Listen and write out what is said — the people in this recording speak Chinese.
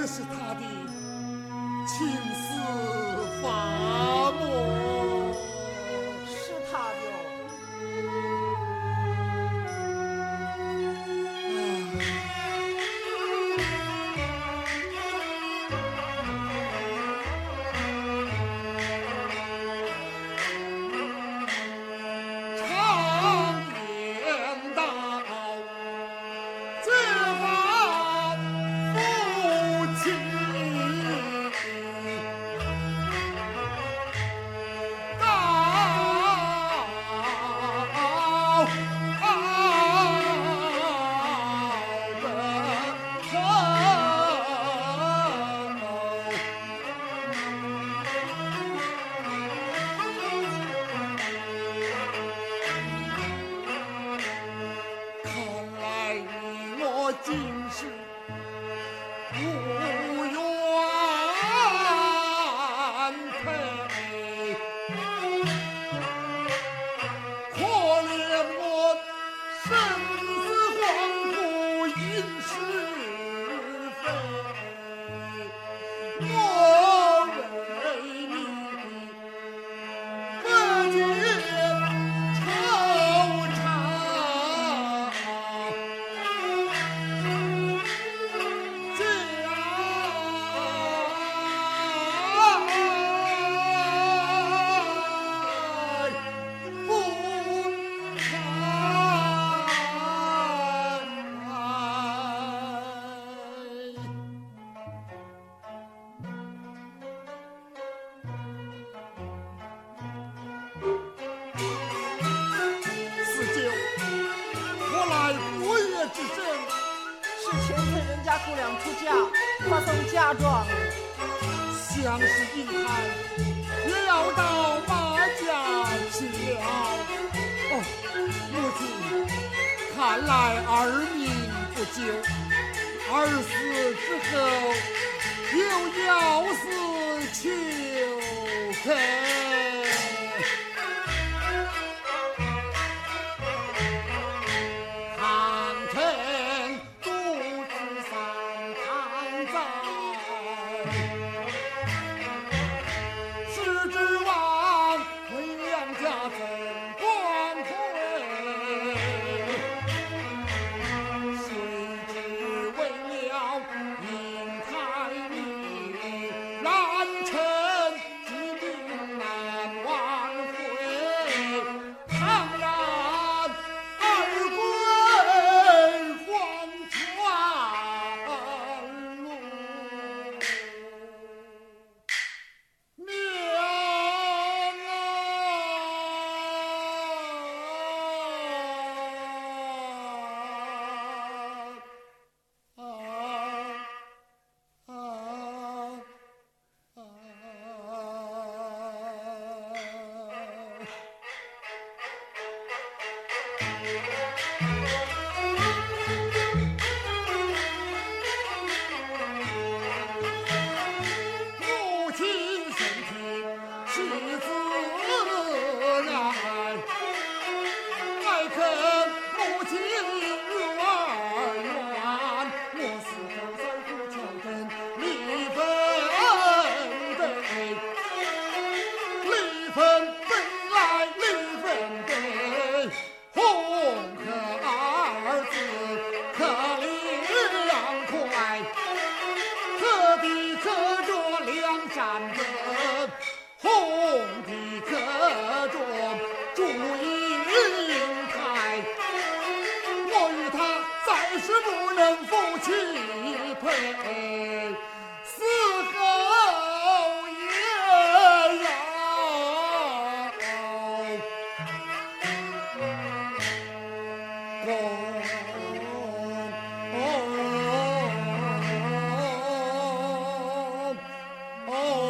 这是他的情丝。君子光复，饮是非。姑娘出嫁，发送嫁妆，相思一看，也要到马家去了。哦，母亲，看来儿命不久，儿死之后又要死求。嘿。刘备死后，又何？